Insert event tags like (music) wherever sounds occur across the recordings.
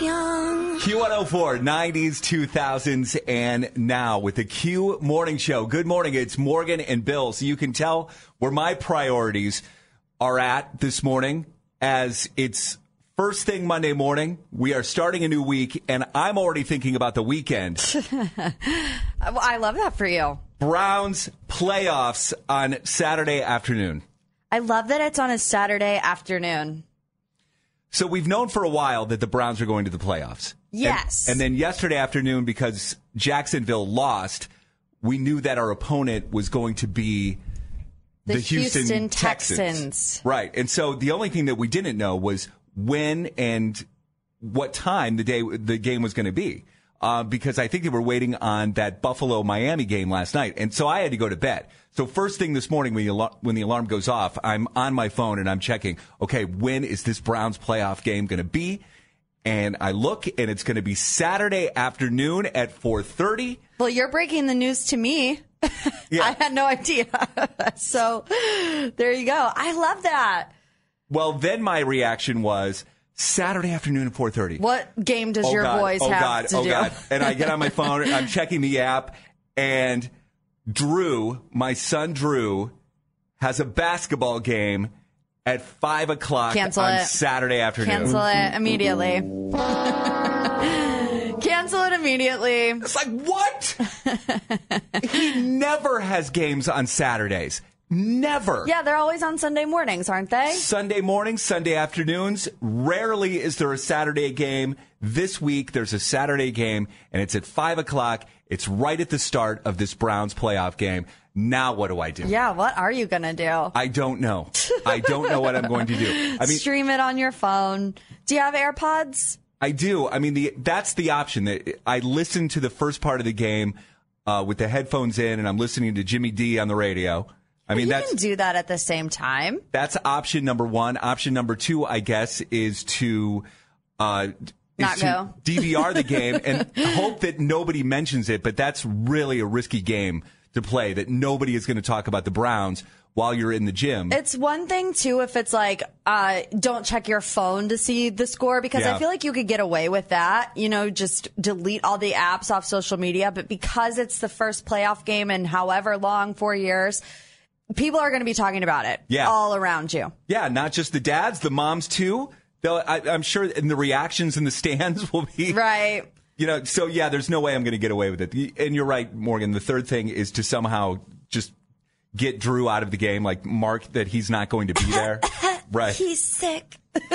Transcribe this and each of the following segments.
young. Q104, 90s, 2000s, and now with the Q Morning Show. Good morning. It's Morgan and Bill. So you can tell where my priorities are at this morning as it's first thing Monday morning. We are starting a new week, and I'm already thinking about the weekend. (laughs) I love that for you. Browns playoffs on Saturday afternoon. I love that it's on a Saturday afternoon. So we've known for a while that the Browns are going to the playoffs. And- Yes. And, then yesterday afternoon, because Jacksonville lost, we knew that our opponent was going to be The the, Houston, Houston Texans. Texans. Right. And so the only thing that we didn't know was when and what time the day the game was going to be. Uh, because I think they were waiting on that Buffalo Miami game last night. And so I had to go to bed. So first thing this morning when the, alar- when the alarm goes off, I'm on my phone and I'm checking, okay, when is this Browns playoff game going to be? And I look and it's going to be Saturday afternoon at 4:30. Well, you're breaking the news to me. (laughs) Yeah. I had no idea. (laughs) so there you go. I love that. Well, then my reaction was Saturday afternoon at 4:30. What game does oh, your God, boys oh have God, to oh do? God. And I get on my phone, I'm (laughs) checking the app, and Drew, my son Drew, has a basketball game at five o'clock Cancel on it. Saturday afternoon. Cancel it mm-hmm. immediately. (laughs) Cancel it immediately. It's like what? (laughs) he never has games on Saturdays. Never. Yeah, they're always on Sunday mornings, aren't they? Sunday mornings, Sunday afternoons. Rarely is there a Saturday game. This week, there's a Saturday game, and it's at 5 o'clock. It's right at the start of this Browns playoff game. Now, what do I do? Yeah, what are you going to do? I don't know. I don't know what I'm going to do. I mean, Stream it on your phone. Do you have AirPods? I do. I mean, the that's the option. That I listen to the first part of the game uh, with the headphones in, and I'm listening to Jimmy D on the radio. I mean, you that's can do that at the same time. That's option number one. Option number two, I guess, is to uh, is Not to go. (laughs) DVR the game and hope that nobody mentions it. But that's really a risky game to play. That nobody is going to talk about the Browns while you're in the gym. It's one thing too if it's like uh, don't check your phone to see the score because Yeah. I feel like you could get away with that. You know, just delete all the apps off social media. But because it's the first playoff game in however long, four years, people are going to be talking about it Yeah. all around you. yeah, not just the dads, the moms too. They'll, I, I'm sure, and the reactions in the stands (laughs) will be Right. You know, so yeah, there's no way I'm going to get away with it. And you're right, Morgan. The third thing is to somehow just get Drew out of the game, like mark that he's not going to be there. (coughs) right. He's sick. (laughs)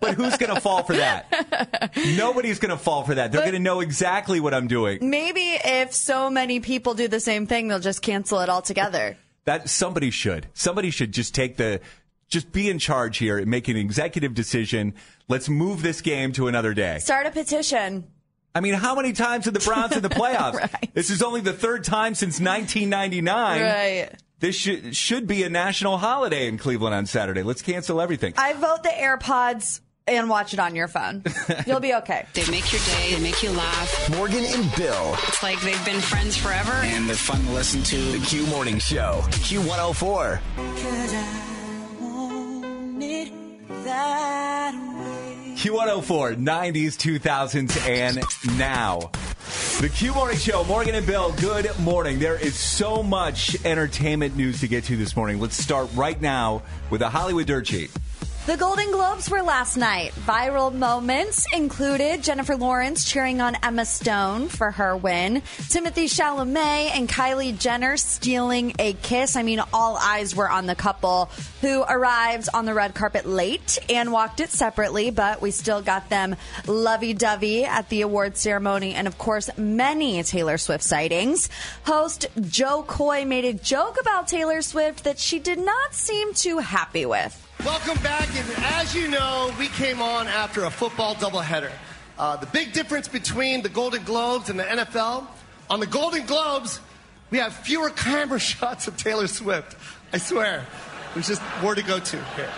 But who's going to fall for that? Nobody's going to fall for that. They're going to know exactly what I'm doing. Maybe if so many people do the same thing, they'll just cancel it altogether. That somebody should. Somebody should just take the just be in charge here and make an executive decision. Let's move this game to another day. Start a petition. I mean, how many times have the Browns in the playoffs? (laughs) Right. This is only the third time since 1999. Right. This should should be a national holiday in Cleveland on Saturday. Let's cancel everything. I vote the AirPods and watch it on your phone. (laughs) You'll be okay. They make your day, they make you laugh. Morgan and Bill. It's like they've been friends forever. And they're fun to listen to. The Q Morning Show. Q104. Cause I want it that way. Q104, 90s, 2000s, and now. The Q Morning Show, Morgan and Bill, good morning. There is so much entertainment news to get to this morning. Let's start right now with a Hollywood Dirt Sheet. The Golden Globes were last night. Viral moments included Jennifer Lawrence cheering on Emma Stone for her win, Timothée Chalamet and Kylie Jenner stealing a kiss. I mean, all eyes were on the couple who arrived on the red carpet late and walked it separately, but we still got them lovey dovey at the award ceremony. And of course, many Taylor Swift sightings. Host Jo Koy made a joke about Taylor Swift that she did not seem too happy with. Welcome back, and as you know, we came on after a football doubleheader. Uh, the big difference between the Golden Globes and the NFL on the Golden Globes, we have fewer camera (laughs) shots of Taylor Swift. I swear. There's just more to go to here.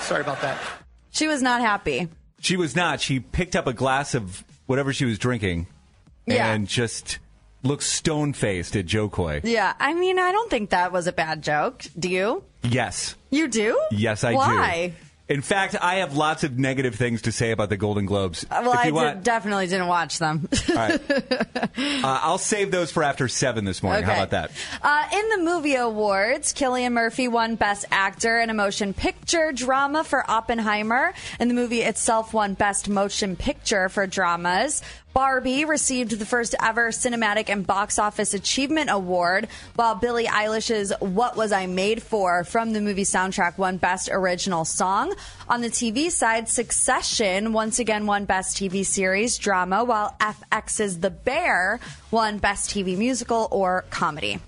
Sorry about that. She was not happy. She was not. She picked up a glass of whatever she was drinking Yeah. and just looked stone faced at Jo Koy. Yeah, I mean, I don't think that was a bad joke. Do you? Yes. You do? Yes, I do. Why? In fact, I have lots of negative things to say about the Golden Globes. Uh, Well, if I you did- definitely didn't watch them. all right. (laughs) uh, I'll save those for after seven this morning. How Okay. about that? Uh, in the movie awards, Cillian Murphy won Best Actor in a Motion Picture Drama for Oppenheimer, and the movie itself won Best Motion Picture for Dramas. Barbie received the first ever Cinematic and Box Office Achievement Award, while Billie Eilish's What Was I Made For from the movie soundtrack won Best Original Song. On the TV side, Succession once again won Best TV Series Drama, while FX's The Bear won Best TV Musical or Comedy.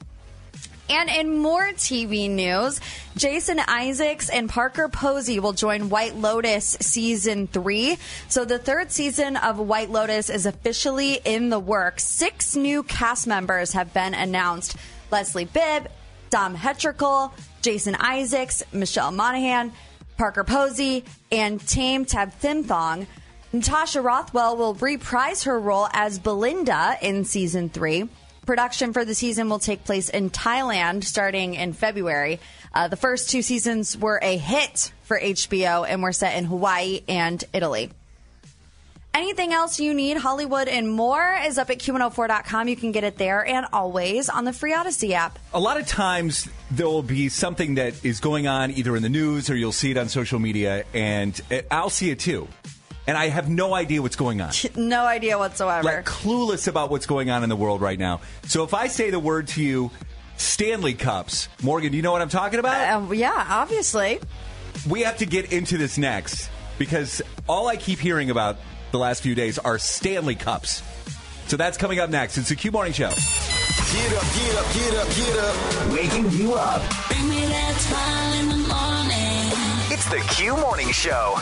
And in more TV news, Jason Isaacs and Parker Posey will join White Lotus season three. So the third season of White Lotus is officially in the works. Six new cast members have been announced. Leslie Bibb, Dom Hetrakul, Jason Isaacs, Michelle Monaghan, Parker Posey, and Tayme Thapthimthong. Natasha Rothwell will reprise her role as Belinda in season three. Production for the season will take place in Thailand starting in February. Uh, the first two seasons were a hit for HBO and were set in Hawaii and Italy. Anything else you need, Hollywood and more, is up at Q104.com. You can get it there and always on the free Audacy app. A lot of times there will be something that is going on either in the news or you'll see it on social media, and I'll see it too. And I have no idea what's going on. (laughs) No idea whatsoever. like clueless about what's going on in the world right now. So if I say the word to you, Stanley Cups, Morgan, do you know what I'm talking about? Um, yeah, obviously. we have to get into this next because all I keep hearing about the last few days are Stanley Cups. So that's coming up next. It's the Q Morning Show. Get up, get up, get up, get up. Waking you up. Bring me that smile in the morning. It's the Q Morning Show.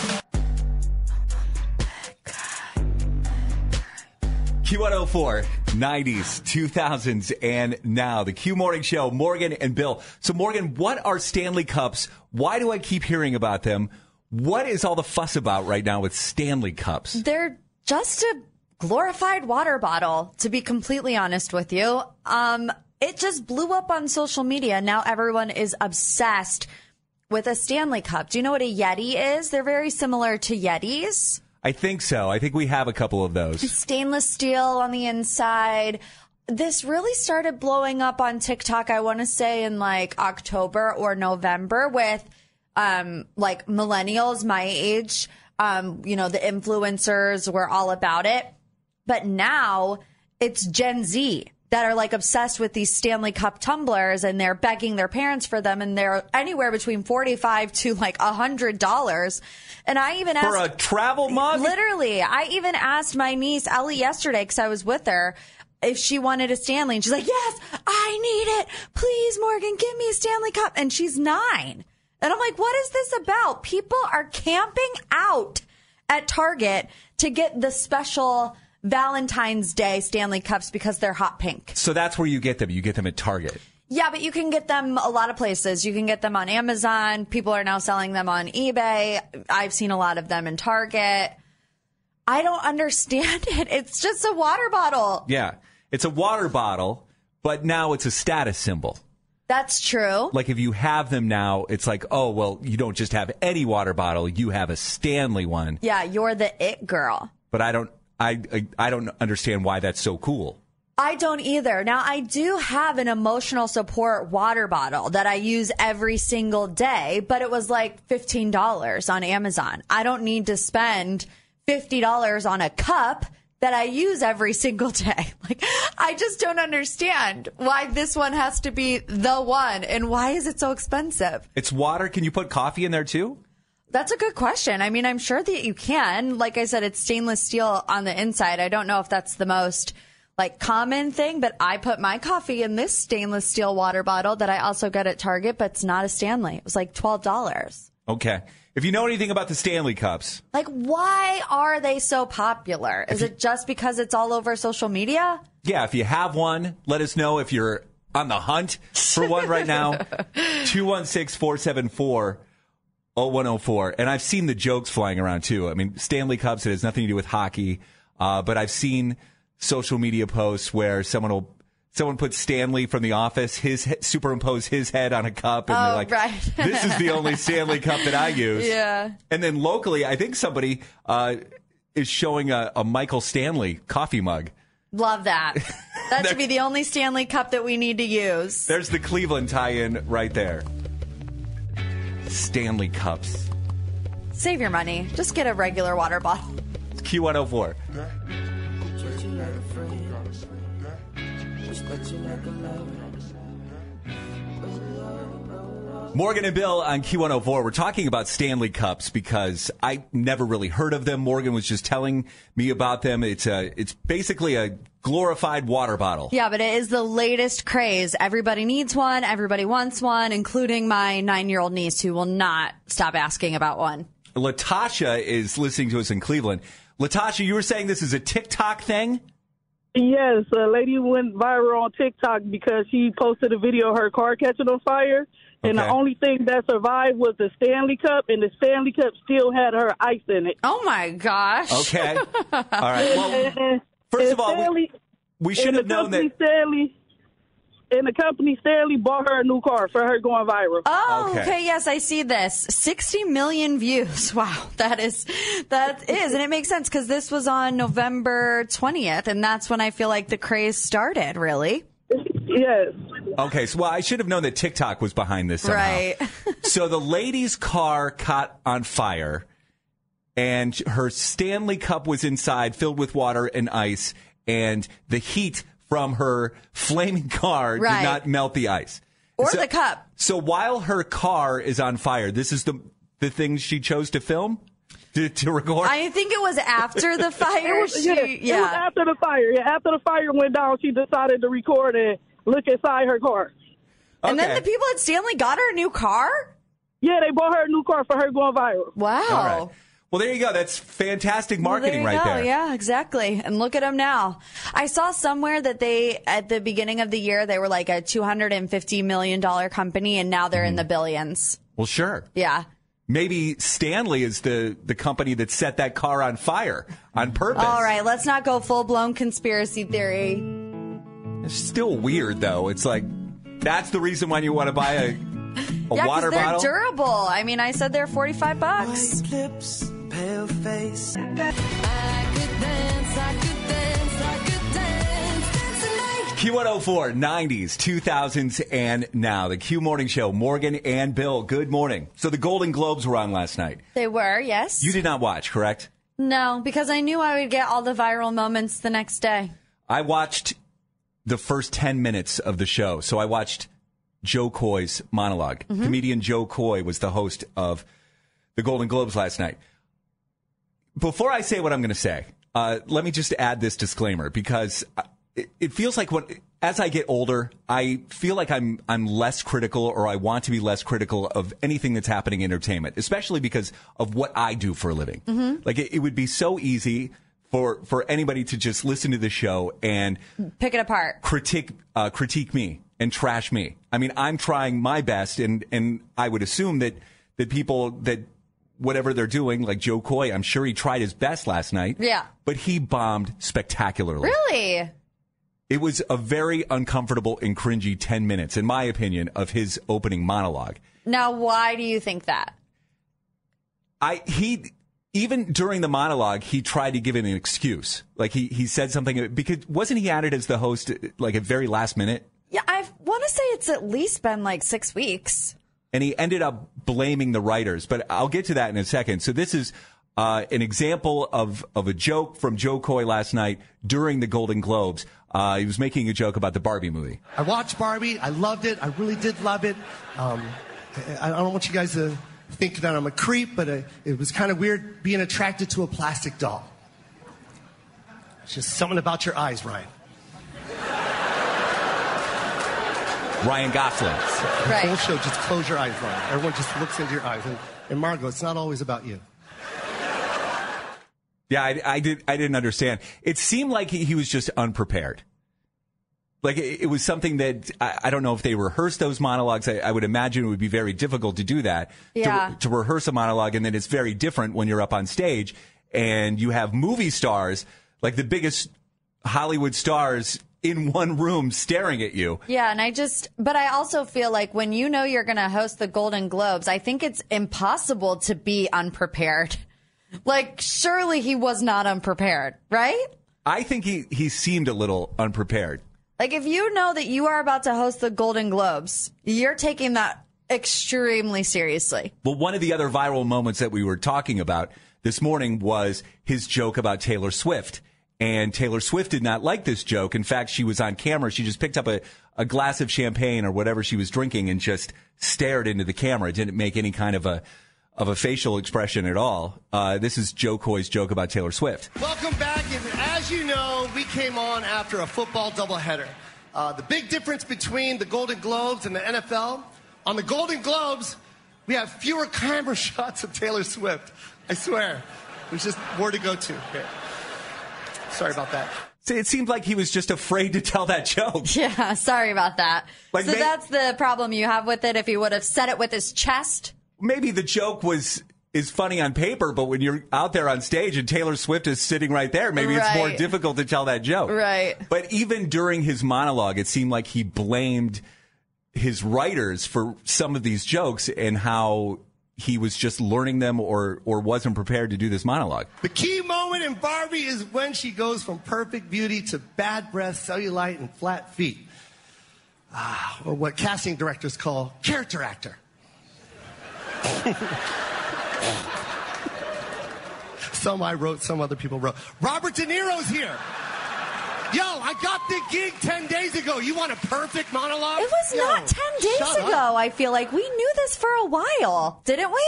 Q104, 90s, 2000s, and now. The Q Morning Show, Morgan and Bill. So, Morgan, what are Stanley Cups? Why do I keep hearing about them? What is all the fuss about right now with Stanley Cups? They're just a glorified water bottle, to be completely honest with you. Um, it just blew up on social media. Now everyone is obsessed with a Stanley Cup. Do you know what a Yeti is? They're very similar to Yetis. I think so. I think we have a couple of those. (laughs) Stainless steel on the inside. This really started blowing up on TikTok, I want to say in like October or November with um like millennials my age. Um, you know, the influencers were all about it. But now it's Gen Z that are like obsessed with these Stanley Cup tumblers and they're begging their parents for them and they're anywhere between 45 to like a hundred dollars. And I even asked For a travel mug? Literally, I even asked my niece Ellie yesterday because I was with her if she wanted a Stanley, and she's like, "Yes, I need it. Please, Morgan, give me a Stanley Cup." And she's nine, and I'm like, "What is this about? People are camping out at Target to get the special." Valentine's Day Stanley Cups because they're hot pink. So that's where you get them. You get them at Target. Yeah, but you can get them a lot of places. You can get them on Amazon. People are now selling them on eBay. I've seen a lot of them in Target. I don't understand (laughs) it. It's just a water bottle. Yeah. It's a water bottle, but now it's a status symbol. That's true. Like if you have them now, it's like, oh, well, you don't just have any water bottle, you have a Stanley one. Yeah, you're the it girl. But I don't I I, I don't understand why that's so cool. I don't either. Now, I do have an emotional support water bottle that I use every single day, but it was like $15 on Amazon. I don't need to spend $50 on a cup that I use every (laughs) single day. Like, I just don't understand why this one has to be the one and why is it so expensive? It's water. Can you put coffee in there too? That's a good question. I mean, I'm sure that you can. Like I said, it's stainless steel on the inside. I don't know if that's the most like common thing, but I put my coffee in this stainless steel water bottle that I also got at Target, but it's not a Stanley. It was like $12. Okay. If you know anything about the Stanley Cups, Like, why are they so popular? Is it just because it's all over social media? yeah, if you have one, let us know if you're on the hunt for one right now. (laughs) 216 474 0104. And I've seen the jokes flying around too. I mean, Stanley Cups, it has nothing to do with hockey. Uh, but I've seen social media posts where someone will, someone puts Stanley from The Office, his he- superimpose his head on a cup, and they're Oh, like, right. (laughs) "This is the only Stanley Cup that I use." (laughs) Yeah. And then locally, I think somebody uh, is showing a, a Michael Stanley coffee mug. Love that. (laughs) That should be the only Stanley Cup that we need to use. There's the Cleveland tie-in right there. Stanley Cups. Save your money. Just get a regular water bottle. Q104. Morgan and Bill on Q104. We're talking about Stanley Cups because I never really heard of them. Morgan was just telling me about them. It's a, it's basically a glorified water bottle. Yeah, but it is the latest craze. Everybody needs one. Everybody wants one, including my nine year old niece who will not stop asking about one. Latasha is listening to us in Cleveland. Latasha, you were saying this is a TikTok thing? Yes, a lady went viral on TikTok because she posted a video of her car catching on fire, and the only thing that survived was the Stanley Cup, and the Stanley Cup still had her ice in it. Oh my gosh. Okay. (laughs) All right. Well, And- and- first and of all, we, Stanley, we should have known that. Stanley, and the company Stanley bought her a new car for her going viral. Oh, Okay. okay. Yes, I see this. 60 million views. (laughs) Wow. That is, that is. And it makes sense because this was on November 20th. And that's when I feel like the craze started, really. Yes. Okay, so well, I should have known that TikTok was behind this somehow. Right. (laughs) so the lady's car caught on fire, and her Stanley Cup was inside, filled with water and ice, and the heat from her flaming car Right. did not melt the ice Or So- the cup. So while her car is on fire, this is the the thing she chose to film to, to record. I think it was after the fire. (laughs) It was, she, yeah, it was after the fire. Yeah, after the fire went down, she decided to record and look inside her car. And then the people at Stanley got her a new car? Yeah, they bought her a new car for her going viral. Wow. All right. Well, there you go. That's fantastic marketing Well, there you right go. there. Yeah, exactly. And look at them now. I saw somewhere that they, at the beginning of the year, they were like a $250 million company and now they're in Mm-hmm. the billions. Well, sure. Yeah. Maybe Stanley is the, the company that set that car on fire on purpose. All right, let's not go full blown conspiracy theory. It's still weird, though. It's like, that's the reason why you want to buy a, a (laughs) yeah, water they're bottle? durable. I mean, I said they're 45 bucks. Lips, pale face. I could dance, I could dance, I could dance, dance tonight. Q104, 90s, 2000s, and now. The Q Morning Show, Morgan and Bill. Good morning. So the Golden Globes were on last night. They were, yes. You did not watch, correct? No, because I knew I would get all the viral moments the next day. I watched the first 10 minutes of the show. So I watched Jo Koy's monolog Mm-hmm. Comedian Jo Koy was the host of the Golden Globes last night. Before I say what I'm going to say, uh, let me just add this disclaimer because uh, it, it feels like when, as I get older, I feel like I'm I'm less critical, or I want to be less critical of anything that's happening in entertainment, especially because of what I do for a living. Like it, it would be so easy for for anybody to just listen to the show and Pick it apart. critique uh, critique me and trash me. I mean, I'm trying my best, and and I would assume that that people that whatever they're doing, like Jo Koy, I'm sure he tried his best last night. Yeah. but he bombed spectacularly. Really? It was a very uncomfortable and cringy 10 minutes, in my opinion, of his opening monologue. Now, why do you think that? I he even during the monologue he tried to give it an excuse. Like he he said something because wasn't he added as the host like at very last minute? Yeah, I want to say it's at least been like six weeks. And he ended up blaming the writers, but I'll get to that in a second. So this is uh, an example of of a joke from Jo Koy last night during the Golden Globes. Uh, he was making a joke about the Barbie movie. I watched Barbie. I loved it. I really did love it. Um, I, I don't want you guys to think that I'm a creep, but uh it was kind of weird being attracted to a plastic doll. It's just something about your eyes, Ryan. Ryan Gosling. The whole show, just close your eyes, Ryan. Everyone just looks into your eyes. And, and Margot, it's not always about you. Yeah, I, I did. I didn't understand. It seemed like he, he was just unprepared. Like it, it was something that I, I don't know if they rehearsed those monologues. I, I would imagine it would be very difficult to do that. Yeah. To, to rehearse a monologue, and then it's very different when you're up on stage and you have movie stars, like the biggest Hollywood stars, in one room staring at you. Yeah, and I just, but I also feel like when you know you're going to host the Golden Globes, I think it's impossible to be unprepared. (laughs) Like, surely he was not unprepared, right? I think he he seemed a little unprepared. Like, if you know that you are about to host the Golden Globes, you're taking that extremely seriously. Well, one of the other viral moments that we were talking about this morning was his joke about Taylor Swift. And Taylor Swift did not like this joke. In fact, she was on camera. She just picked up a, a glass of champagne or whatever she was drinking and just stared into the camera. It didn't make any kind of a of a facial expression at all. Uh, this is Jo Koy's joke about Taylor Swift. Welcome back. And as you know, we came on after a football doubleheader. Uh, the big difference between the Golden Globes and the NFL on the Golden Globes, we have fewer camera (laughs) shots of Taylor Swift. I swear. There's just more to go to here. Sorry about that. See, it seemed like he was just afraid to tell that joke. (laughs) Yeah, sorry about that. Like, so may- that's the problem you have with it. If he would have said it with his chest, maybe the joke was is funny on paper, but when you're out there on stage and Taylor Swift is sitting right there, maybe it's more difficult to tell that joke. Right. But even during his monologue, it seemed like he blamed his writers for some of these jokes and how he was just learning them or or wasn't prepared to do this monologue. The key moment in Barbie is when she goes from perfect beauty to bad breath, cellulite, and flat feet. Ah, or what casting directors call character actor. (laughs) some I wrote, some other people wrote. Robert De Niro's here. Yo, I got the gig 10 days ago. You want a perfect monologue? it was Yo, not 10 days ago. up. I feel like we knew this for a while, didn't we?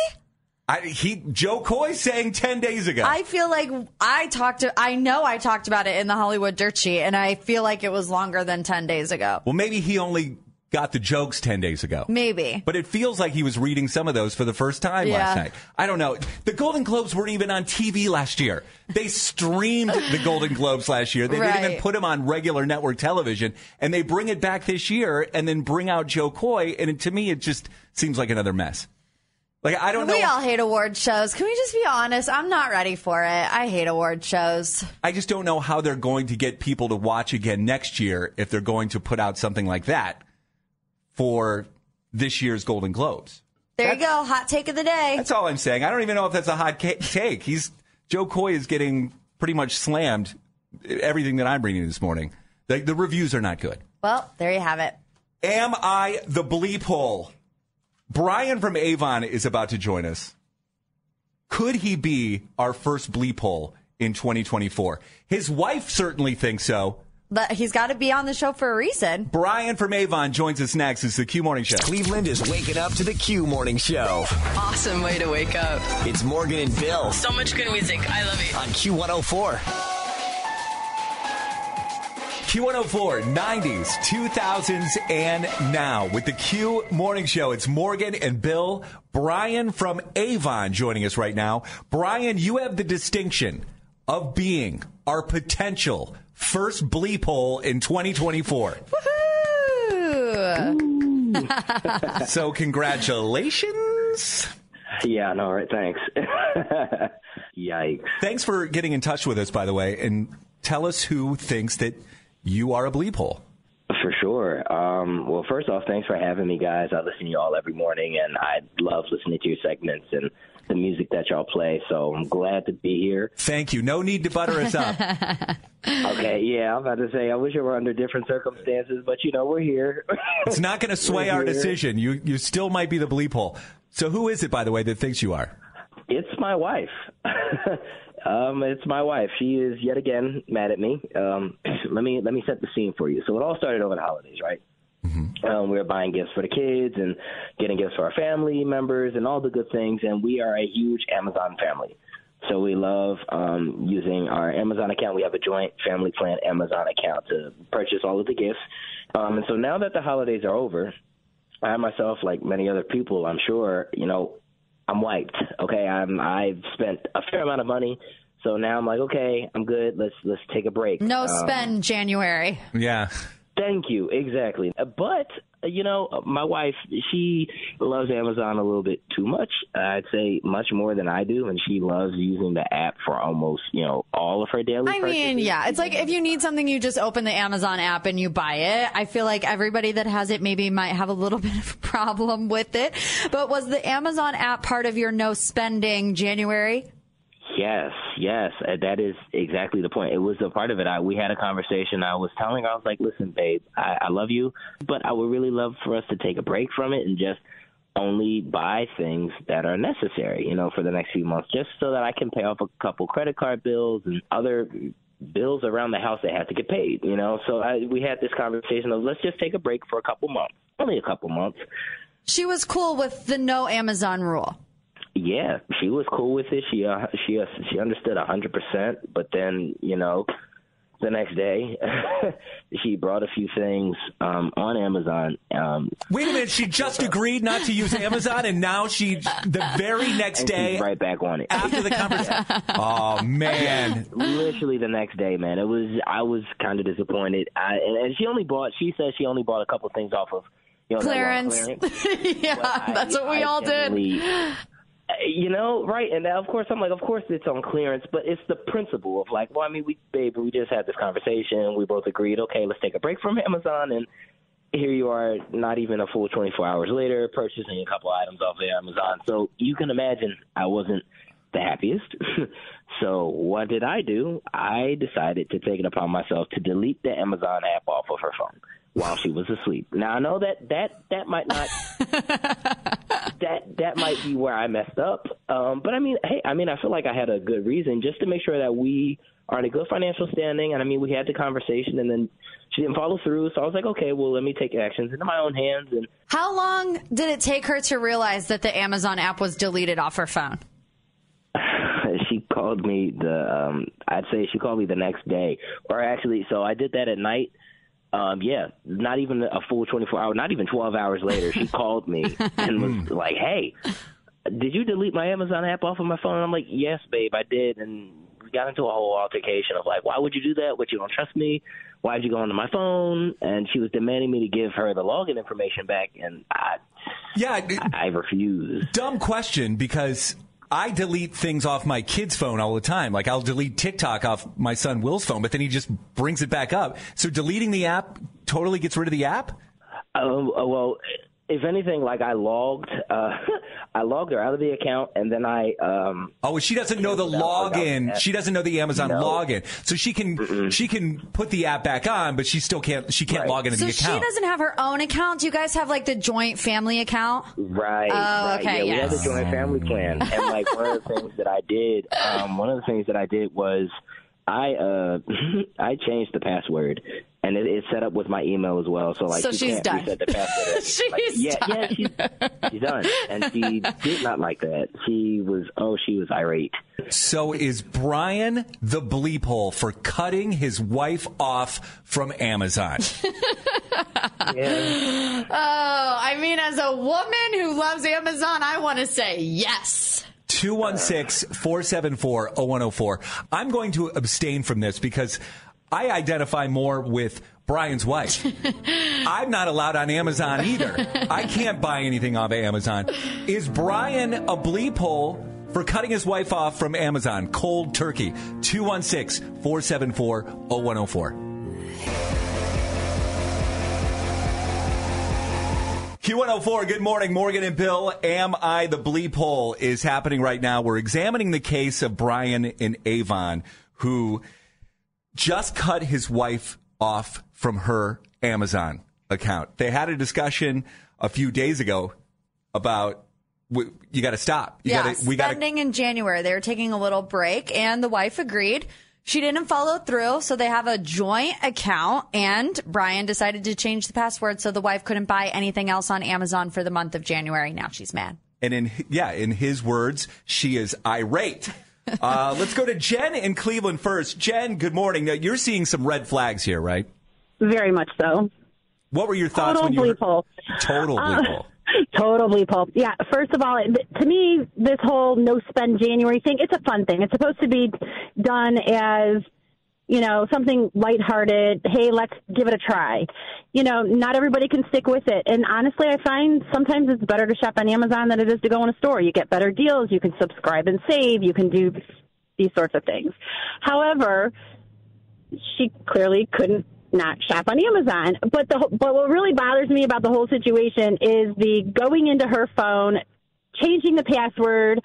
I, he Jo Koy saying ten days ago. I feel like I talked to, I know I talked about it in the Hollywood Dirt Sheet, and I feel like it was longer than 10 days ago. well, maybe he only got the jokes ten days ago. Maybe. But it feels like he was reading some of those for the first time last night. I don't know. The Golden Globes weren't even on TV last year. They streamed the Golden Globes last year. They didn't even put them on regular network television. And they bring it back this year and then bring out Jo Koy. And it, to me, it just seems like another mess. Like, I don't know. We all hate award shows. Can we just be honest? I'm not ready for it. I hate award shows. I just don't know how they're going to get people to watch again next year if they're going to put out something like that for this year's Golden Globes. There you go. Hot take of the day. That's all I'm saying. I don't even know if that's a hot ca- take. He's Jo Koy is getting pretty much slammed. Everything that I'm reading this morning, the, the reviews are not good. Well, there you have it. Am I the bleep hole? Brian from Avon is about to join us. Could he be our first bleep hole in 2024? His wife certainly thinks so. But he's got to be on the show for a reason. Brian from Avon joins us next. It's the Q Morning Show. Cleveland is waking up to the Q Morning Show. Awesome way to wake up. It's Morgan and Bill So much good music. I love it. on Q104. Q104, 90s, 2000s, and now. With the Q Morning Show, it's Morgan and Bill. Brian from Avon joining us right now. Brian, you have the distinction of being our potential first bleep hole in 2024. Woohoo! (laughs) So, congratulations. Yeah, no, all right, thanks. (laughs) Yikes. Thanks for getting in touch with us, by the way, and tell us who thinks that you are a bleep hole. For sure. Um, well, first off, thanks for having me, guys. I listen to you all every morning, and I love listening to your segments and the music that y'all play. So I'm glad to be here. Thank you. No need to butter us up. (laughs) Okay, yeah, I'm about to say I wish it were under different circumstances, but you know we're here. (laughs) it's not going to sway our decision. You you still might be the bleep hole. So who is it, by the way, that thinks you are? It's my wife. (laughs) um, it's my wife. She is yet again mad at me. Um, (clears throat) let me let me set the scene for you. So it all started over the holidays, right? Um, we were buying gifts for the kids and getting gifts for our family members and all the good things. And we are a huge Amazon family. So we love um, using our Amazon account. We have a joint family plan Amazon account to purchase all of the gifts. Um, and so now that the holidays are over, I myself, like many other people, I'm sure, you know, I'm wiped. Okay, I'm I've spent a fair amount of money, so now I'm like, okay, I'm good. Let's let's take a break. No Um, spend January. Yeah. Thank you. Exactly. Uh, But uh, you know, uh, my wife, she loves Amazon a little bit too much. I'd say much more than I do, and she loves using the app for almost you know all of her daily. I mean, purchases. yeah, it's like if you need something, you just open the Amazon app and you buy it. I feel like everybody that has it maybe might have a little (laughs) bit of a problem with it. But was the Amazon app part of your no spending January? Yes, yes, uh, that is exactly the point. It was a part of it. I, we had a conversation. I was telling her, I was like, "Listen, babe, I, I love you, but I would really love for us to take a break from it and just only buy things that are necessary, you know, for the next few months, just so that I can pay off a couple credit card bills and other bills around the house that have to get paid, you know. So I, we had this conversation of let's just take a break for a couple months, only a couple months. She was cool with the no Amazon rule. Yeah, she was cool with it. She uh, she uh, she understood a hundred percent. But then you know, the next day, (laughs) she brought a few things um, on Amazon. Um, Wait a minute. She just agreed not to use Amazon, and now she the very next day she's right back on it. after the conversation. Oh (laughs) man. Literally the next day, man. It was I was kind of disappointed. I, and, and she only bought. She said she only bought a couple things off of you know that were on Clearance. clearance. (laughs) yeah, I- that's what we I all did. You know, right? And of course, I'm like, of course it's on clearance, but it's the principle of like, well, I mean, we, babe, we just had this conversation. We both agreed, okay, let's take a break from (laughs) Amazon, and here you are, not even a full 24 hours later, purchasing a couple items off of Amazon. So you can imagine I wasn't the happiest. (laughs) so what did I do? I decided to take it upon myself to delete the Amazon app off of her phone while she was asleep. Now I know that that that might not (laughs) that that might be where I messed up. Um, but I mean, hey, I mean, I feel like I had a good reason just to make sure that we are in a good financial standing. And I mean, we had the conversation, and then she didn't follow through. So I was like, okay, well, let me take actions into my own hands. And How long did it take her to realize that the Amazon app was deleted off her phone? (sighs) she called me the um I'd say she called me the next day. Or actually so I did that at night. Um yeah, not even a full 24 hour, not even 12 hours later, she (laughs) called me and was like, "Hey, did you delete my Amazon app off of my phone?" And I'm like, "Yes, babe, I did." And we got into a whole altercation of like, "Why would you do that? What you don't trust me? Why'd you go onto my phone?" And she was demanding me to give her the login information back and I Yeah. I refused. Dumb question because I delete things off my kid's phone all the time. Like I'll delete TikTok off my son Will's phone, but then he just brings it back up. So deleting the app totally gets rid of the app? Um, uh, well, if anything, like I logged, uh, (laughs) I logged her out of the account, and then I. Um, Oh, she doesn't know the login. She doesn't know the Amazon No. login. So she can she can put the app back on, but she still can't she can't Right. log into So the account. she doesn't have her own account. Do you guys have like the joint family account? Right. Oh, right. okay, Yeah, we yes. have a joint family plan, and like one of the things that I did, um, one of the things that I did was I uh (laughs) I changed the password. And it, it's set up with my email as well, so like So she she's can't done. reset the password. (laughs) She's Like, yeah, done. yeah, she's, she's done, and she did not like that. She was, oh, she was irate. So is Brian the bleep hole for cutting his wife off from Amazon? Yeah. (laughs) Oh, I mean, as a woman who loves Amazon, I want to say yes. 216 474 0104. I'm going to abstain from this because I identify more with Brian's wife. (laughs) I'm not allowed on Amazon either. I can't buy anything off of Amazon. Is Brian a bleep hole for cutting his wife off from Amazon? Cold turkey. 216 474 0104. Q104, good morning, Morgan and Bill. Am I the bleep hole is happening right now. We're examining the case of Brian and Avon, who just cut his wife off from her Amazon account. They had a discussion a few days ago about you got to stop. You yeah, gotta, we spending in January. They were taking a little break, and the wife agreed. She didn't follow through, so they have a joint account, and Brian decided to change the password so the wife couldn't buy anything else on Amazon for the month of January. Now she's mad. And in yeah, in his words, she is irate. (laughs) Uh, let's go to Jen in Cleveland first. Jen, good morning. Now, you're seeing some red flags here, right? Very much so. What were your thoughts Total when you bleep hole. total Uh. (laughs) Total bleep hole. Yeah, first of all, to me, this whole no spend January thing, it's a fun thing. It's supposed to be done as, you know, something lighthearted. Hey, let's give it a try. You know, not everybody can stick with it. And honestly, I find sometimes it's better to shop on Amazon than it is to go in a store. You get better deals. You can subscribe and save. You can do these sorts of things. However, she clearly couldn't not shop on Amazon. But the but what really bothers me about the whole situation is the going into her phone, changing the password,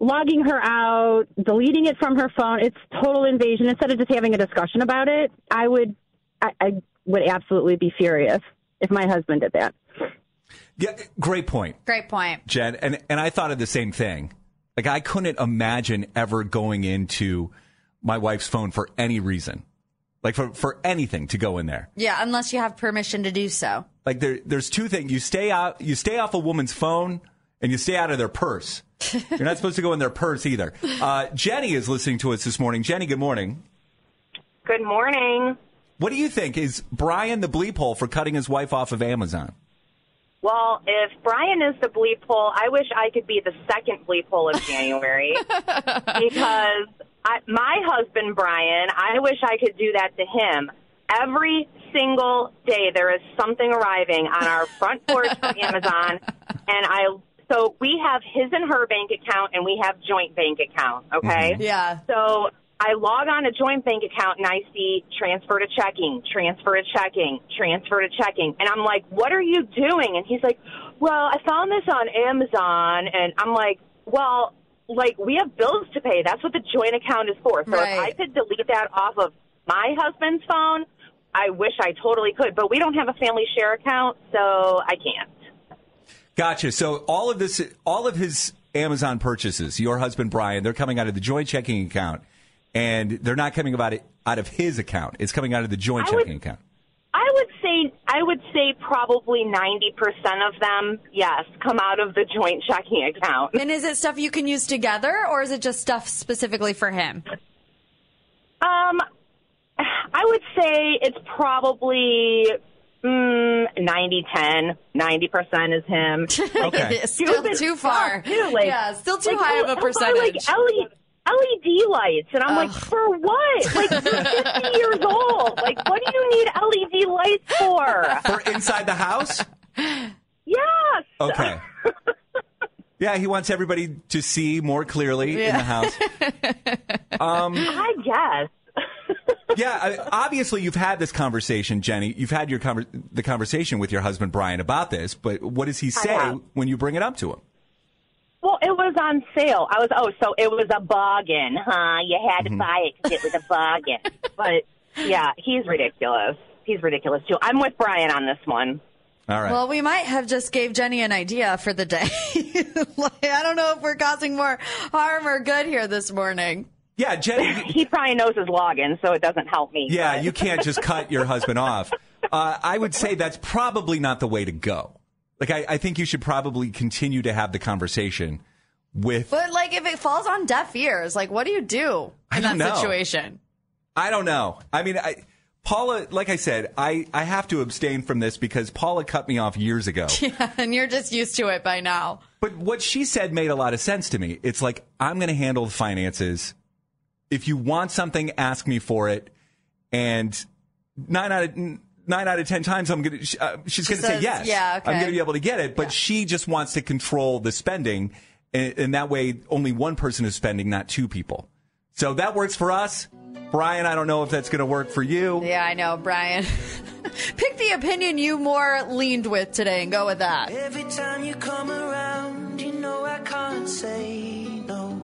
logging her out, deleting it from her phone. It's total invasion. Instead of just having a discussion about it, I would I, I would absolutely be furious if my husband did that. Yeah, great point, Great point. Jen. And and I thought of the same thing. Like I couldn't imagine ever going into my wife's phone for any reason, like for for anything to go in there. Yeah, unless you have permission to do so. Like there, there's two things. You stay out, you stay off a woman's phone, and you stay out of their purse. (laughs) You're not supposed to go in their purse either. Uh, Jenny is listening to us this morning. Jenny, good morning. Good morning. What do you think? Is Brian the bleep hole for cutting his wife off of Amazon? Well, if Brian is the bleep hole, I wish I could be the second bleep hole of January (laughs) because I, my husband Brian, I wish I could do that to him. Every single day there is something arriving on our front porch from Amazon and I so we have his and her bank account and we have joint bank account, okay? Mm-hmm. Yeah. So I log on a joint bank account and I see transfer to checking, transfer to checking, transfer to checking. And I'm like, what are you doing? And he's like, well, I found this on Amazon. And I'm like, well, like we have bills to pay. That's what the joint account is for. So if I could delete that off of my husband's phone, I wish I totally could. But we don't have a family share account, so I can't. Gotcha. So all of this, all of his Amazon purchases, your husband Brian, they're coming out of the joint checking account, and they're not coming about it out of his account. It's coming out of the joint I would- checking account. I would say I would say probably ninety percent of them, yes, come out of the joint checking account. And is it stuff you can use together, or is it just stuff specifically for him? Um, I would say it's probably mm, 90 10. 90% is him. (laughs) Okay. Still Stupid too far. too, like- yeah, still too like, high oh, of a percentage Like percentage. LED, LED lights. And I'm like, for what? Like, you're 50 (laughs) years old. Like, what do you need LED lights for? For inside the house? Yes. Okay. (laughs) Yeah, he wants everybody to see more clearly in the house. Um, I guess. (laughs) yeah, I- obviously you've had this conversation, Jenny. You've had your conver- the conversation with your husband Brian about this, but what does he say when you bring it up to him? Well, it was on sale. I was, oh, so it was a bargain, huh? You had to mm-hmm. buy it because it was a bargain. (laughs) but yeah, he's ridiculous. He's ridiculous too. I'm with Brian on this one. All right. Well, we might have just gave Jenny an idea for the day. (laughs) like, I don't know if we're causing more harm or good here this morning. Yeah, Jenny. (laughs) He probably knows his login, so it doesn't help me. Yeah, you can't just cut your husband off. (laughs) Uh, I would say that's probably not the way to go. Like, I, I think you should probably continue to have the conversation with. But like, if it falls on deaf ears, like, what do you do in that know. situation? I don't know. I mean, I, Paula, like I said, I, I have to abstain from this because Paula cut me off years ago. (laughs) Yeah, and you're just used to it by now. But what she said made a lot of sense to me. It's like, I'm going to handle the finances. If you want something, ask me for it. And nine out of nine out of ten times, I'm going to, uh, she's She going to say yes. yeah, okay. I'm going to be able to get it. But she just wants to control the spending. And, and that way, only one person is spending, not two people. So that works for us. Brian, I don't know if that's going to work for you. Yeah, I know, Brian. (laughs) Pick the opinion you more leaned with today and go with that. Every time you come around, you know I can't say no.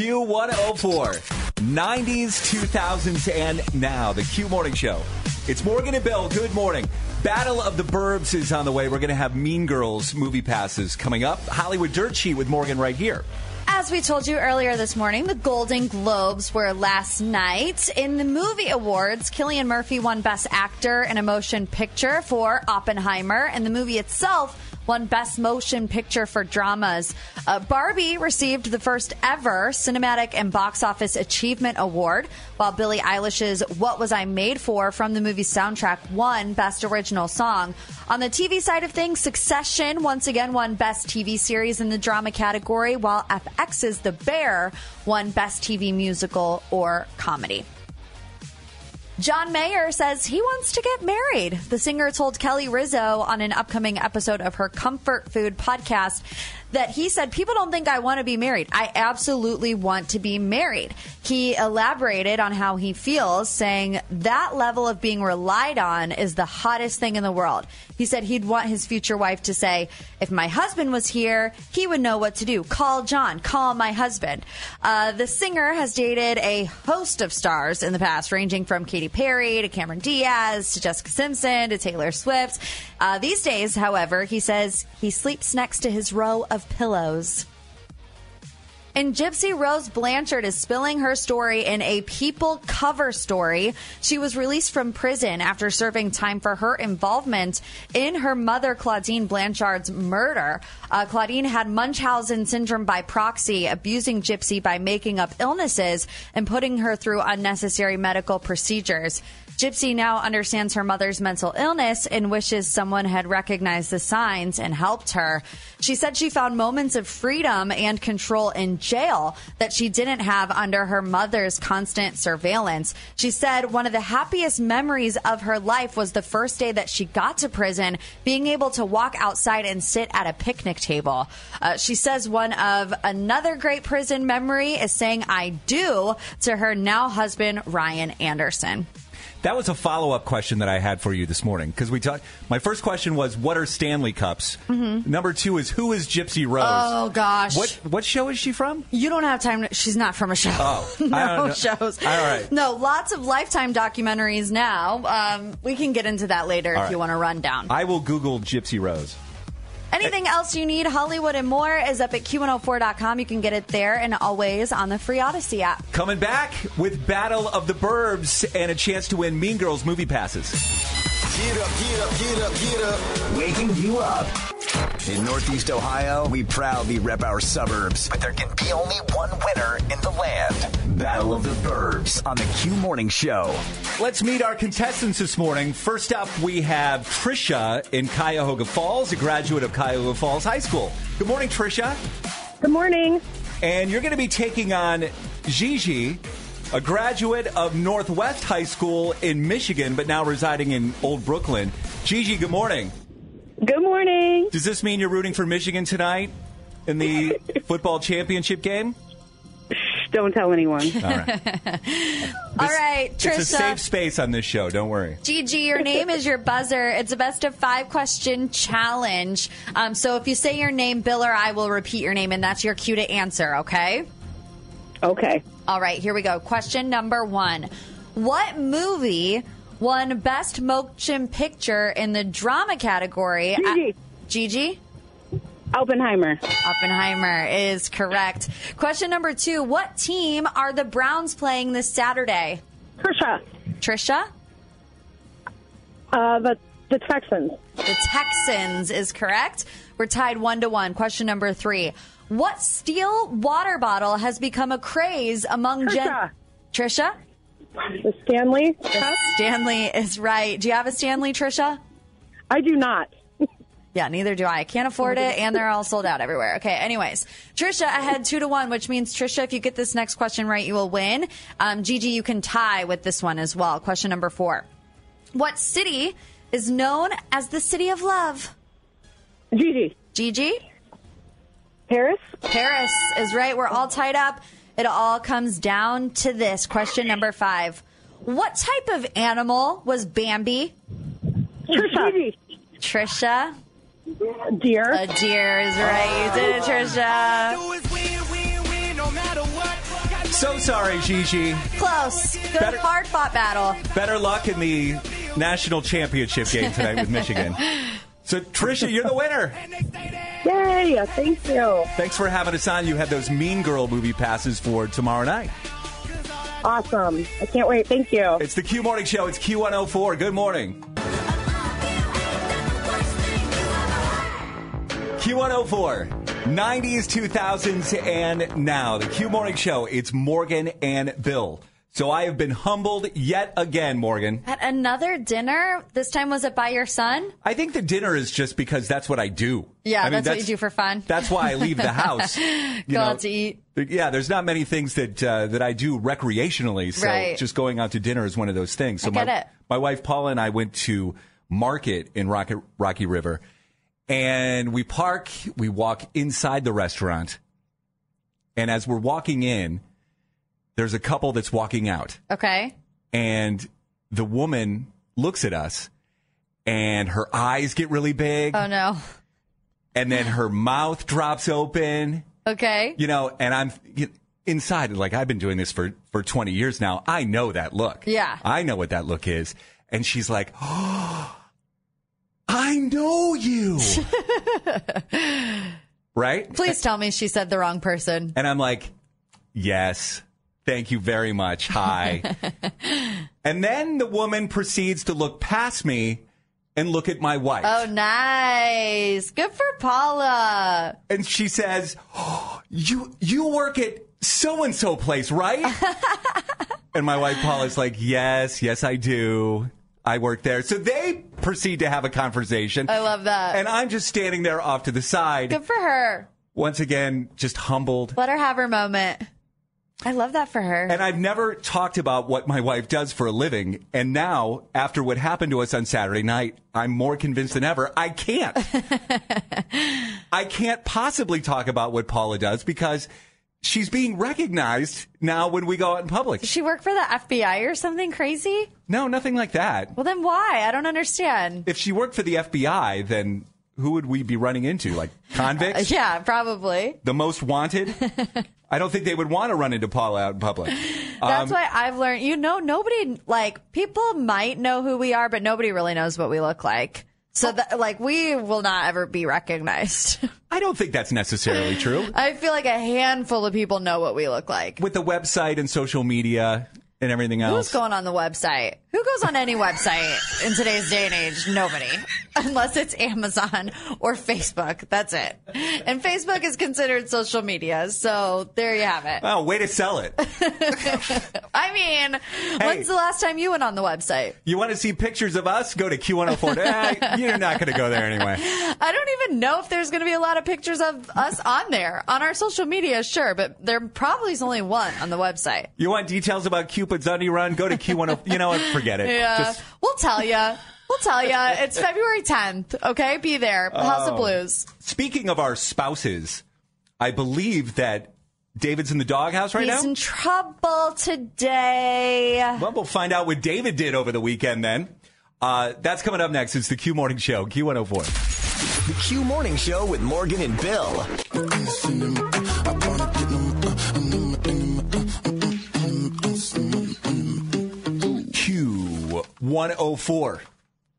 Q104, 90s, 2000s, and now. The Q Morning Show. It's Morgan and Bill. Good morning. Battle of the Burbs is on the way. We're going to have Mean Girls movie passes coming up. Hollywood Dirt Sheet with Morgan right here. As we told you earlier this morning, the Golden Globes were last night. In the movie awards, Cillian Murphy won Best Actor in a Motion Picture for Oppenheimer, and the movie itself won Best Motion Picture for Dramas. Uh, Barbie received the first ever Cinematic and Box Office Achievement Award, while Billie Eilish's What Was I Made For from the movie soundtrack won Best Original Song. On the TV side of things, Succession once again won Best TV Series in the drama category, while FX's The Bear won Best TV Musical or Comedy. John Mayer says he wants to get married. The singer told Kelly Rizzo on an upcoming episode of her Comfort Food podcast that he said, People don't think I want to be married. I absolutely want to be married. He elaborated on how he feels, saying that level of being relied on is the hottest thing in the world. He said he'd want his future wife to say, If my husband was here, he would know what to do. Call John, call my husband. Uh, the singer has dated a host of stars in the past, ranging from Katy Perry to Cameron Diaz to Jessica Simpson to Taylor Swift. Uh, these days, however, he says he sleeps next to his row of pillows. And Gypsy Rose Blanchard is spilling her story in a People cover story. She was released from prison after serving time for her involvement in her mother, Clauddine Blanchard's murder. Uh, Clauddine had Munchausen syndrome by proxy, abusing Gypsy by making up illnesses and putting her through unnecessary medical procedures. Gypsy now understands her mother's mental illness and wishes someone had recognized the signs and helped her. She said she found moments of freedom and control in jail that she didn't have under her mother's constant surveillance. She said one of the happiest memories of her life was the first day that she got to prison, being able to walk outside and sit at a picnic table. Uh, she says one of another great prison memory is saying I do to her now husband, Ryan Anderson. That was a follow up question that I had for you this morning because we talked. My first question was, "What are Stanley Cups?" Mm-hmm. Number two is, "Who is Gypsy Rose?" Oh gosh, what what show is she from? You don't have time. To, she's not from a show. Oh, (laughs) no I don't know. shows. All right. No, lots of Lifetime documentaries now. Um, we can get into that later All if right. you want to run down. I will Google Gypsy Rose. Anything else you need, Hollywood and more, is up at Q104.com. You can get it there and always on the free Audacy app. Coming back with Battle of the Burbs and a chance to win Mean Girls movie passes. Get up, get up, get up, get up. Waking you up. In Northeast Ohio, we proudly rep our suburbs, but there can be only one winner in the land. Battle of the Burbs on the Q Morning Show. Let's meet our contestants this morning. First up, we have Trisha in Cuyahoga Falls, a graduate of Cuyahoga Falls High School. Good morning, Trisha. Good morning. And you're going to be taking on Gigi, a graduate of Northwest High School in Michigan, but now residing in Old Brooklyn. Gigi, good morning. Good morning. Does this mean you're rooting for Michigan tonight in the (laughs) football championship game? don't tell anyone. All right. (laughs) All right, It's a safe space on this show. Don't worry. Gigi, your name is your buzzer. It's a best of five question challenge. Um, so if you say your name, Bill or I will repeat your name, and that's your cue to answer, okay? Okay. All right, here we go. Question number one What movie won Best Motion Picture in the drama category? Gigi. Gigi? Oppenheimer. Oppenheimer is correct. Question number two What team are the Browns playing this Saturday? Trisha. Trisha? Uh, the the Texans. The Texans is correct. We're tied one to one. Question number three. What steel water bottle has become a craze among Gen? Trisha. The Stanley. Stanley is right. Do you have a Stanley, Trisha? I do not. Yeah, neither do I. I. Can't afford it, and they're all sold out everywhere. Okay, anyways. Trisha ahead two to one, which means, Trisha, if you get this next question right, you will win. Um, Gigi, you can tie with this one as well. Question number four. What city is known as the City of Love? Gigi. Gigi? Paris. Paris is right. We're all tied up. It all comes down to this. Question number five. What type of animal was Bambi? Trisha. Gigi. Trisha? Deer. A deer is right. You did it, Trisha. So sorry, Gigi. Close. Good Better- hard fought battle. Better luck in the national championship game tonight with Michigan. (laughs) So, Trisha, you're the winner. Yay! Thank you. Thanks for having us on. You have those Mean Girl movie passes for tomorrow night. Awesome. I can't wait. Thank you. It's the Q Morning Show. It's Q104. Good morning. Q104, 90s, 2000s, and now. The Q Morning Show. It's Morgan and Bill. So I have been humbled yet again, Morgan. At another dinner, this time was it by your son? I think the dinner is just because that's what I do. Yeah, I mean, that's, what you do for fun. That's why I leave the house. (laughs) Go know, out to eat. Yeah, there's not many things that uh, that I do recreationally. So Right. just going out to dinner is one of those things. So I get my it. my wife Paula and I went to market in Rocky, Rocky River, and we park. We walk inside the restaurant, and as we're walking in, there's a couple that's walking out, Okay. and the woman looks at us, and her eyes get really big, Oh, no. and then her mouth drops open Okay. you know, and I'm inside, like I've been doing this for, for 20 years now. I know that look. Yeah. I know what that look is. And she's like, oh, (gasps) I know you. (laughs) right? Please tell me she said the wrong person. And I'm like, yes, thank you very much. Hi. (laughs) and then the woman proceeds to look past me and look at my wife. Oh, nice. Good for Paula. and she says, oh, "You you work at so and so place, right?" (laughs) and my wife Paula's like, "Yes, yes, I do. I work there." So they proceed to have a conversation, I love that. and I'm just standing there off to the side, Good for her. once again, just humbled. Let her have her moment. I love that for her. And I've never talked about what my wife does for a living. And now, after what happened to us on Saturday night, I'm more convinced than ever I can't. (laughs) I can't possibly talk about what Paula does because she's being recognized now when we go out in public. Does she work for the FBI or something crazy? No, nothing like that. Well, then why? I don't understand. If she worked for the FBI, then who would we be running into? Like (laughs) uh, convicts? Yeah, probably. The most wanted? (laughs) I don't think they would want to run into Paula out in public. (laughs) That's Um, why I've learned, you know, nobody, like, people might know who we are, but nobody really knows what we look like. So, that, like, we will not ever be recognized. (laughs) I don't think that's necessarily true. I feel like a handful of people know what we look like. With the website and social media and everything else. Who's going on the website? Who goes on any website in today's day and age? Nobody. (laughs) Unless it's Amazon or Facebook. That's it. And Facebook is considered social media. So there you have it. Oh, way to sell it. (laughs) I mean, when's the last time you went on the website? You want to see pictures of us? Go to Q104. (laughs) Eh, you're not going to go there anyway. I don't even know if there's going to be a lot of pictures of us on there. On our social media, sure, but there probably is only one on the website. You want details about Cupid's Undie Run? Go to Q104. You know what? Forget it. Yeah. Just- we'll tell you. We'll tell you. It's February 10th, okay? Be there. House of Oh. Blues. Speaking of our spouses, I believe that David's in the doghouse right He's now? He's in trouble today. Well, we'll find out what David did over the weekend then. Uh, that's coming up next. It's the Q Morning Show, Q104. The Q Morning Show with Morgan and Bill. Q104.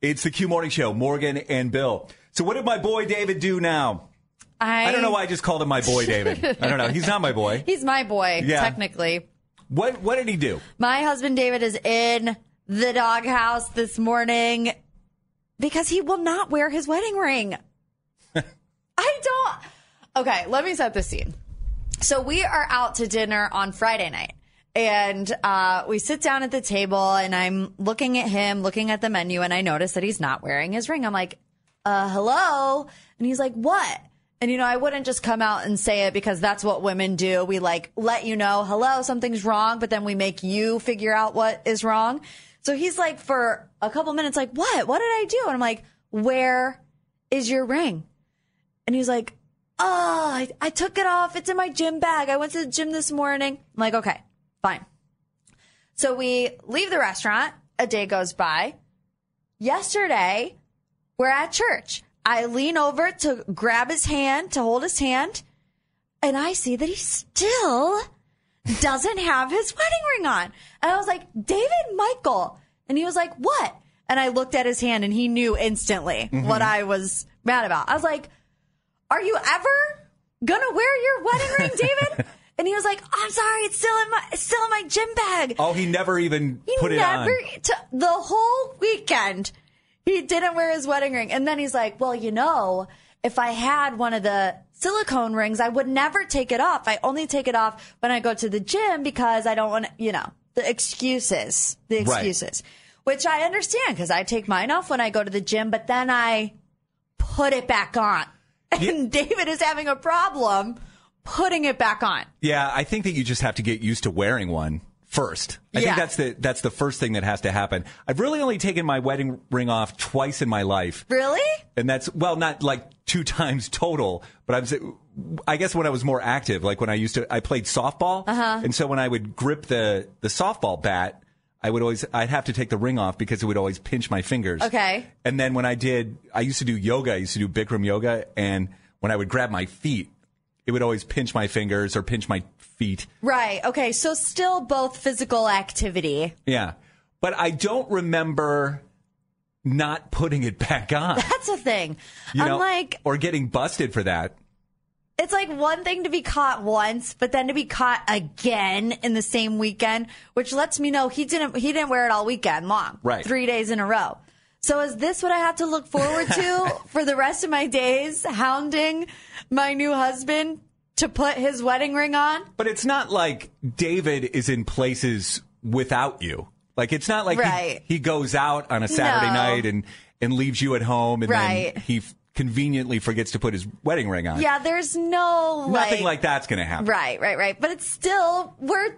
It's the Q Morning Show, Morgan and Bill. So, what did my boy David do now? I, I don't know why I just called him my boy David. I don't know. He's not my boy. (laughs) He's my boy, Yeah. technically. What What did he do? My husband David is in the doghouse this morning because he will not wear his wedding ring. (laughs) I don't. Okay, let me set the scene. So we are out to dinner on Friday night. And uh, we sit down at the table, and I'm looking at him, looking at the menu, and I notice that he's not wearing his ring. I'm like, uh, hello? And he's like, what? And you know, I wouldn't just come out and say it because that's what women do. We like let you know, hello, something's wrong, but then we make you figure out what is wrong. So he's like, for a couple minutes, like, what? What did I do? And I'm like, where is your ring? And he's like, oh, I, I took it off. It's in my gym bag. I went to the gym this morning. I'm like, okay, fine. So we leave the restaurant. A day goes by. Yesterday, we're at church. I lean over to grab his hand, to hold his hand, and I see that he still doesn't have his wedding ring on. And I was like, David Michael. And he was like, what? And I looked at his hand and he knew instantly Mhm. what I was mad about. I was like, are you ever gonna wear your wedding ring, David? (laughs) and he was like, I'm sorry, it's still in my, it's still in my gym bag. Oh, he never even He put it on. t- the whole weekend, he didn't wear his wedding ring. And then he's like, well, you know, if I had one of the silicone rings, I would never take it off. I only take it off when I go to the gym because I don't want to, you know, the excuses, the Right. excuses, which I understand because I take mine off when I go to the gym, but then I put it back on. (laughs) And David is having a problem putting it back on. Yeah, I think that you just have to get used to wearing one first. I Yeah. think that's the that's the first thing that has to happen. I've really only taken my wedding ring off twice in my life. Really? And that's well, not like two (laughs) times total, but I'm. I guess when I was more active, like when I used to, I played softball, Uh-huh. and so when I would grip the the softball bat, I would always I'd have to take the ring off because it would always pinch my fingers. Okay. And then when I did, I used to do yoga. I used to do Bikram yoga, and when I would grab my feet, it would always pinch my fingers or pinch my feet. Right. Okay. So still both physical activity. Yeah, but I don't remember not putting it back on. (laughs) That's a thing. You I'm know, like, or getting busted for that. it's like one thing to be caught once, but then to be caught again in the same weekend, which lets me know he didn't he didn't wear it all weekend long. Right. Three days in a row. So is this what I have to look forward to (laughs) for the rest of my days, hounding my new husband to put his wedding ring on? But it's not like David is in places without you. Like it's not like he- Right. he, goes out on a Saturday No. night and and leaves you at home, and Right. then he f- conveniently forgets to put his wedding ring on. Yeah, there's no Nothing like that's going to happen. Right, right, right. But it's still we're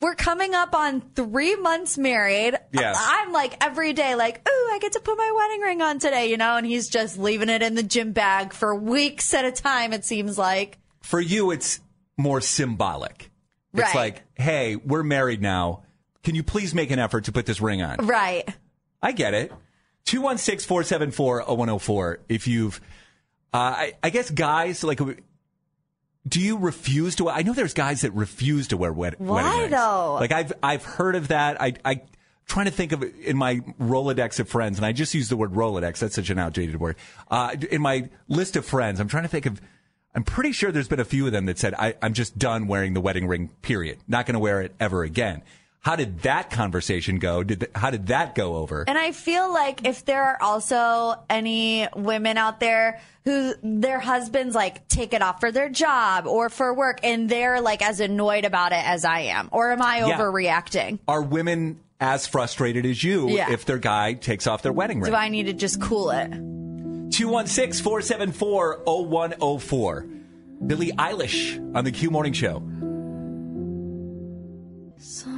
we're coming up on three months married. Yes. I'm like every day, like, ooh, I get to put my wedding ring on today, you know, and he's just leaving it in the gym bag for weeks at a time, it seems like. For you, it's more symbolic. Right. It's like, hey, we're married now. Can you please make an effort to put this ring on? Right. I get it. 216 474 0104. If you've, uh, I, I guess guys, like, do you refuse to? I know there's guys that refuse to wear Why, wedding rings. though? Like, I've, I've heard of that. I, I, trying to think of it in my Rolodex of friends, and I just use the word Rolodex. That's such an outdated word. Uh, in my list of friends, I'm trying to think of, I'm pretty sure there's been a few of them that said, I, I'm just done wearing the wedding ring, period. Not going to wear it ever again. How did that conversation go? Did th- how did that go over? And I feel like if there are also any women out there who their husbands like take it off for their job or for work and they're like as annoyed about it as I am, or am I Yeah. overreacting? Are women as frustrated as you Yeah. if their guy takes off their wedding ring? Do I need to just cool it? 216 474 0104. Billie Eilish on the Q Morning Show. Something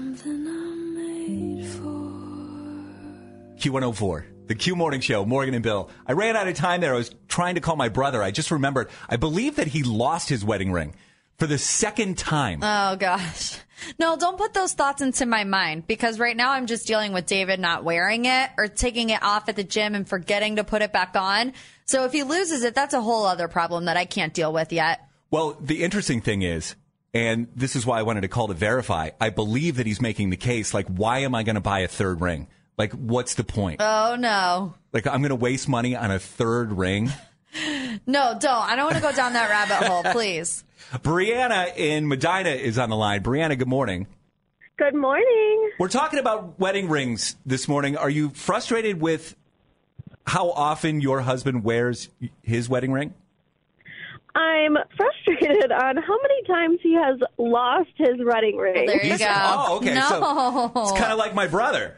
Q104, the Q Morning Show, Morgan and Bill. I ran out of time there. I was trying to call my brother. I just remembered, I believe that he lost his wedding ring for the second time. Oh gosh. No, don't put those thoughts into my mind because right now I'm just dealing with David not wearing it or taking it off at the gym and forgetting to put it back on. So if he loses it, that's a whole other problem that I can't deal with yet. Well, the interesting thing is, and this is why I wanted to call to verify, I believe that he's making the case like, why am I going to buy a third ring? Like, what's the point? Oh no. Like, I'm going to waste money on a third ring? (laughs) No, don't. I don't want to go down that rabbit hole, (laughs) please. Brianna in Medina is on the line. Brianna, good morning. Good morning. We're talking about wedding rings this morning. Are you frustrated with how often your husband wears his wedding ring? I'm frustrated on how many times he has lost his wedding ring. There you He's- go. Oh, okay. No. So it's kind of like my brother.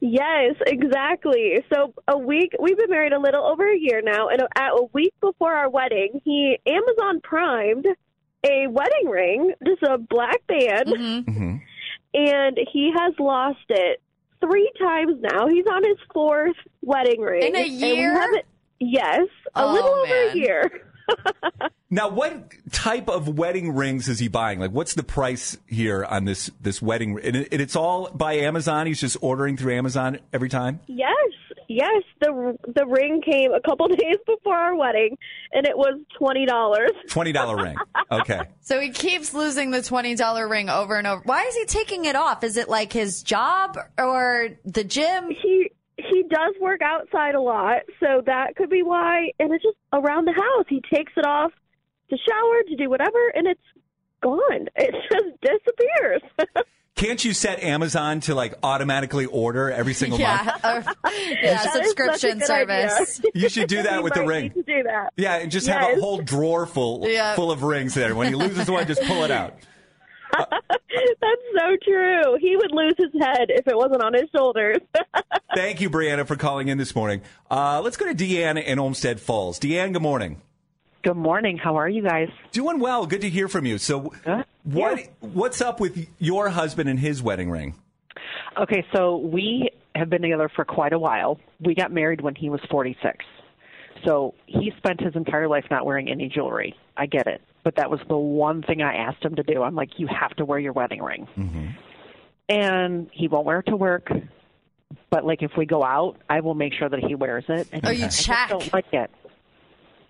Yes, exactly. So a week we've been married a little over a year now, and at a week before our wedding, he Amazon primed a wedding ring, just a black band, Mm-hmm. and he has lost it three times now. He's on his fourth wedding ring In a And we year? yes, a Oh, little over man. a year. (laughs) Now, what type of wedding rings is he buying? Like, what's the price here on this this wedding? And it- and it's all by Amazon. He's just ordering through Amazon every time. Yes, yes. The the ring came a couple (laughs) days before our wedding, and it was twenty dollars. Twenty dollar ring. Okay. (laughs) So he keeps losing the $20 ring over and over. Why is he taking it off? Is it like his job or the gym? He he does work outside a lot, so that could be why. And it's just around the house. He takes it off to shower to do whatever, and it's gone. (laughs) It just disappears. (laughs) Can't you set Amazon to like automatically order every single month? Yeah, (laughs) or- yeah, That is subscription service. idea. You should do that We with the might ring. need to do that. Yeah, and just have a whole drawer full Yeah. full of rings there. When he loses one, just pull it out. That's so true. He would lose his head if it wasn't on his shoulders. (laughs) Thank you, Brianna, for calling in this morning. Uh, let's go to Deanne in Olmsted Falls. Deanne, good morning. Good morning. How are you guys? Doing well. Good to hear from you. So, what what's up with your husband and his wedding ring? Okay, so we have been together for quite a while. We got married when he was 46. So he spent his entire life not wearing any jewelry. I get it. But that was the one thing I asked him to do. I'm like, you have to wear your wedding ring. And he won't wear it to work. But like if we go out, I will make sure that he wears it. And Oh, you I check. don't like it.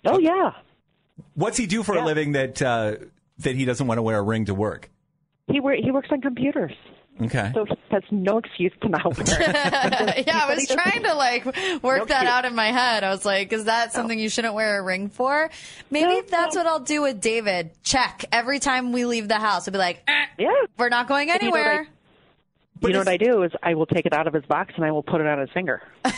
Oh yeah. What's he do for a living that uh, that he doesn't want to wear a ring to work? He wor- he works on computers. Okay. So he has no excuse to not wear it. (laughs) yeah, I was trying to like work that out in my head. I was like, is that something you shouldn't wear a ring for? Maybe that's what I'll do with David. Check every time we leave the house. I'll be like, eh, yeah, we're not going And you know what I- anywhere. you know what I do is I will take it out of his box and I will put it on his finger. (laughs)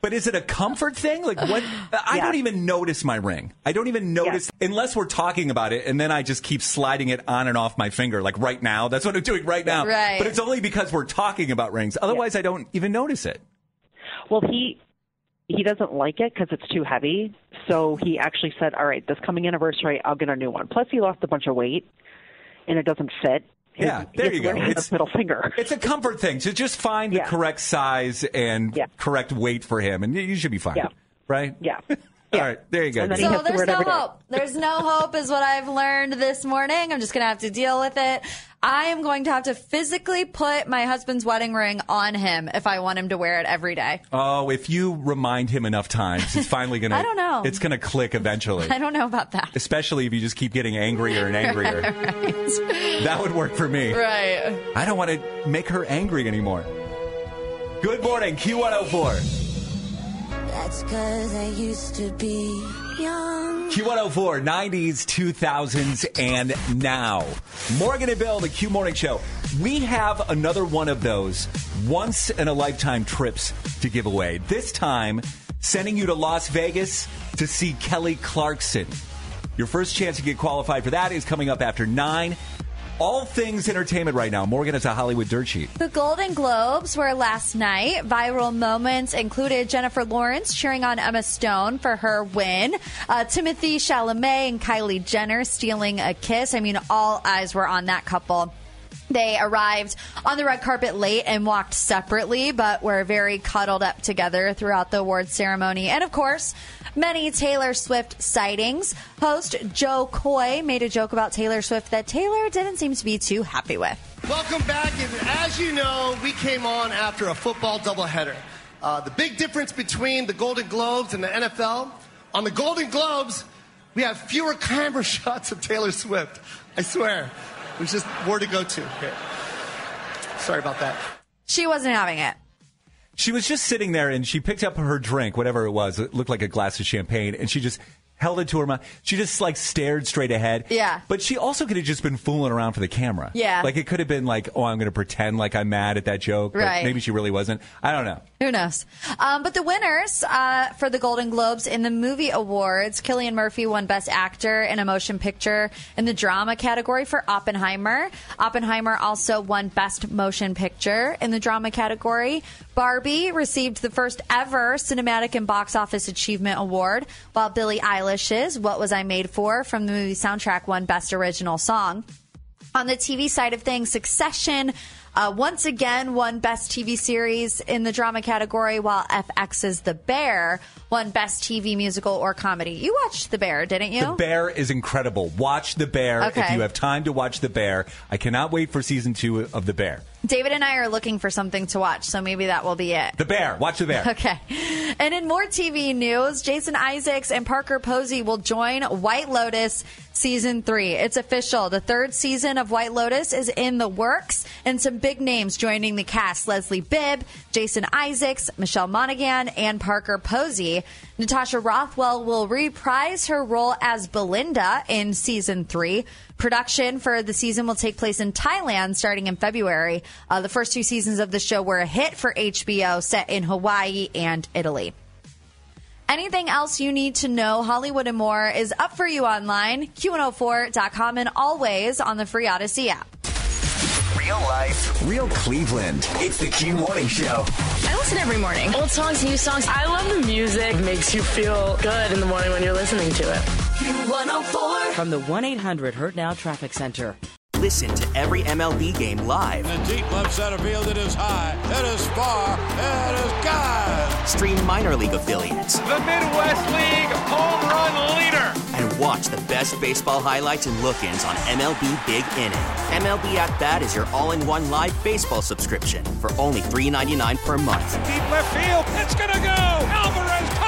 But is it a comfort thing? Like what? I don't even notice my ring. I don't even notice unless we're talking about it, and then I just keep sliding it on and off my finger. Like right now, that's what I'm doing right now. Right. But it's only because we're talking about rings. Otherwise, I don't even notice it. Well, he he doesn't like it because it's too heavy. So he actually said, "All right, this coming anniversary, I'll get a new one." Plus, he lost a bunch of weight, and it doesn't fit. Yeah, there you go. It's a middle finger. It's a comfort thing. So just find the correct size and correct weight for him, and you- you should be fine. Yeah. Right? Yeah. All right. There you go. And then he So has to wear there's it no hope. There's no hope, is what I've learned this morning. I'm just going to have to deal with it. I am going to have to physically put my husband's wedding ring on him if I want him to wear it every day. Oh, if you remind him enough times, it's finally gonna. (laughs) I don't know. It's gonna click eventually. (laughs) I don't know about that. Especially if you just keep getting angrier and angrier. (laughs) That would work for me. Right. I don't want to make her angry anymore. Good morning, Q104. That's cause I used to be young. Q104, 90s, 2000s, and now. Morgan and Bill, the Q Morning Show. We have another one of those once in a lifetime trips to give away. This time, sending you to Las Vegas to see Kelly Clarkson. Your first chance to get qualified for that is coming up after 9. All things entertainment right now. Morgan has a Hollywood dirt sheet. The Golden Globes were last night. Viral moments included Jennifer Lawrence cheering on Emma Stone for her win, uh, Timothée Chalamet and Kylie Jenner stealing a kiss. I mean, all eyes were on that couple. They arrived on the red carpet late and walked separately, but were very cuddled up together throughout the awards ceremony. And of course, many Taylor Swift sightings. Host Jo Koy made a joke about Taylor Swift that Taylor didn't seem to be too happy with. Welcome back. And as you know, we came on after a football doubleheader. Uh, the big difference between the Golden Globes and the NFL on the Golden Globes, we have fewer camera (laughs) shots of Taylor Swift. I swear. There's just more to go to. Okay. Sorry about that. She wasn't having it. She was just sitting there and she picked up her drink, whatever it was. It looked like a glass of champagne, and she just held it to her mouth. She just like stared straight ahead. Yeah. But she also could have just been fooling around for the camera. Yeah. Like it could have been like, oh, I'm going to pretend like I'm mad at that joke. but Right. maybe she really wasn't. I don't know. (laughs) Who knows? Um, but the winners uh, for the Golden Globes in the movie awards, Cillian Murphy won Best Actor in a Motion Picture in the drama category for Oppenheimer. Oppenheimer also won Best Motion Picture in the drama category. Barbie received the first ever Cinematic and Box Office Achievement Award, while Billie Eilish's What Was I Made For from the movie soundtrack won Best Original Song. On the TV side of things, Succession uh, once again won Best TV Series in the drama category, while FX's The Bear won Best TV Musical or Comedy. You watched The Bear, didn't you? The Bear is incredible. Watch The Bear if you have time to watch The Bear. I cannot wait for season two of The Bear. David and I are looking for something to watch, so maybe that will be it. The Bear. Watch The Bear. (laughs) Okay. And in more TV news, Jason Isaacs and Parker Posey will join White Lotus season three. It's official. The third season of White Lotus is in the works, and some big names joining the cast Leslie Bibb, Jason Isaacs, Michelle Monaghan, and Parker Posey. Natasha Rothwell will reprise her role as Belinda in season three. Production for the season will take place in Thailand starting in February. Uh, the first two seasons of the show were a hit for HBO, set in Hawaii and Italy. Anything else you need to know, Hollywood and More is up for you online, q104.com, and always on the free Audacy app. Real life, real Cleveland. It's the Q Morning Show. I listen every morning. Old songs, new songs. I love the music. It makes you feel good in the morning when you're listening to it. Q104. From the 1 800 Hurt Now Traffic Center. Listen to every MLB game live. In the deep left center field, it is high, it is far, it is gone. Stream minor league affiliates The Midwest League home run leader. and watch the best baseball highlights and look ins on MLB Big Inning. MLB At Bat is your all in one live baseball subscription for only $3.99 per month. Deep left field. It's going to go. Alvarez ties the game.